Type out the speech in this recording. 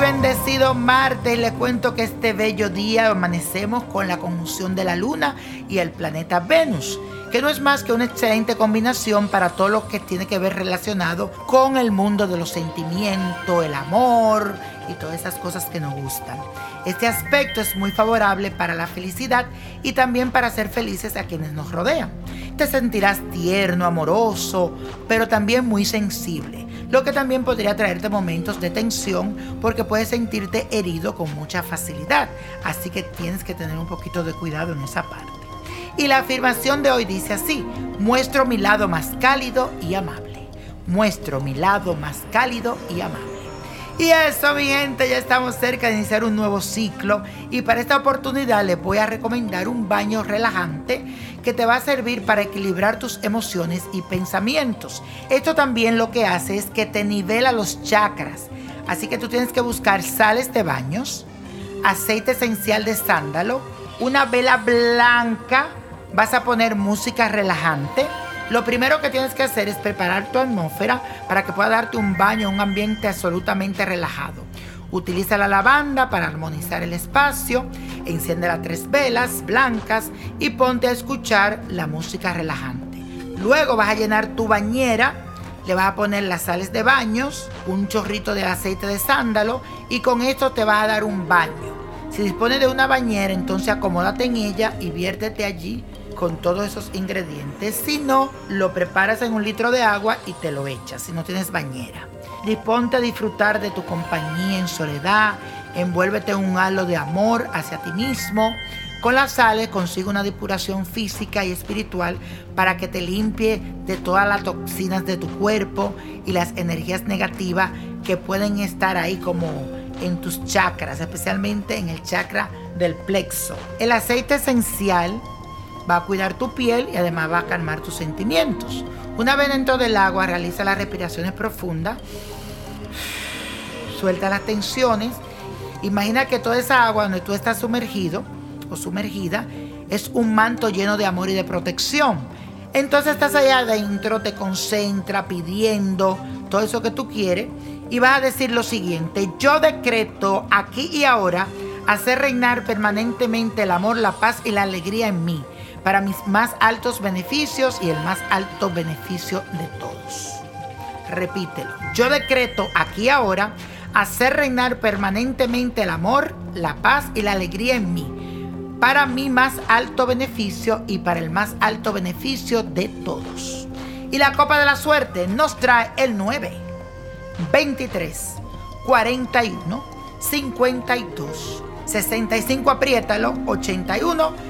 bendecido martes, les cuento que este bello día amanecemos con la conjunción de la luna y el planeta Venus, que no es más que una excelente combinación para todo lo que tiene que ver relacionado con el mundo de los sentimientos, el amor y todas esas cosas que nos gustan. Este aspecto es muy favorable para la felicidad y también para ser felices a quienes nos rodean. Te sentirás tierno, amoroso, pero también muy sensible lo que también podría traerte momentos de tensión porque puedes sentirte herido con mucha facilidad. Así que tienes que tener un poquito de cuidado en esa parte. Y la afirmación de hoy dice así, muestro mi lado más cálido y amable. Muestro mi lado más cálido y amable. Y eso, mi gente, ya estamos cerca de iniciar un nuevo ciclo y para esta oportunidad les voy a recomendar un baño relajante que te va a servir para equilibrar tus emociones y pensamientos. Esto también lo que hace es que te nivela los chakras. Así que tú tienes que buscar sales de baños, aceite esencial de sándalo, una vela blanca, vas a poner música relajante lo primero que tienes que hacer es preparar tu atmósfera para que pueda darte un baño un ambiente absolutamente relajado. Utiliza la lavanda para armonizar el espacio, enciende las tres velas blancas y ponte a escuchar la música relajante. Luego vas a llenar tu bañera, le vas a poner las sales de baños, un chorrito de aceite de sándalo y con esto te va a dar un baño. Si dispones de una bañera, entonces acomódate en ella y viértete allí con todos esos ingredientes. Si no, lo preparas en un litro de agua y te lo echas, si no tienes bañera. Disponte a disfrutar de tu compañía en soledad, envuélvete en un halo de amor hacia ti mismo. Con las sales consigue una depuración física y espiritual para que te limpie de todas las toxinas de tu cuerpo y las energías negativas que pueden estar ahí como en tus chakras, especialmente en el chakra del plexo. El aceite esencial va a cuidar tu piel y además va a calmar tus sentimientos. Una vez dentro del agua, realiza las respiraciones profundas, suelta las tensiones. Imagina que toda esa agua donde tú estás sumergido o sumergida es un manto lleno de amor y de protección. Entonces estás allá adentro, te concentra pidiendo todo eso que tú quieres y vas a decir lo siguiente, yo decreto aquí y ahora hacer reinar permanentemente el amor, la paz y la alegría en mí para mis más altos beneficios y el más alto beneficio de todos. Repítelo. Yo decreto aquí ahora hacer reinar permanentemente el amor, la paz y la alegría en mí, para mi más alto beneficio y para el más alto beneficio de todos. Y la copa de la suerte nos trae el 9, 23, 41, 52, 65, apriétalo, 81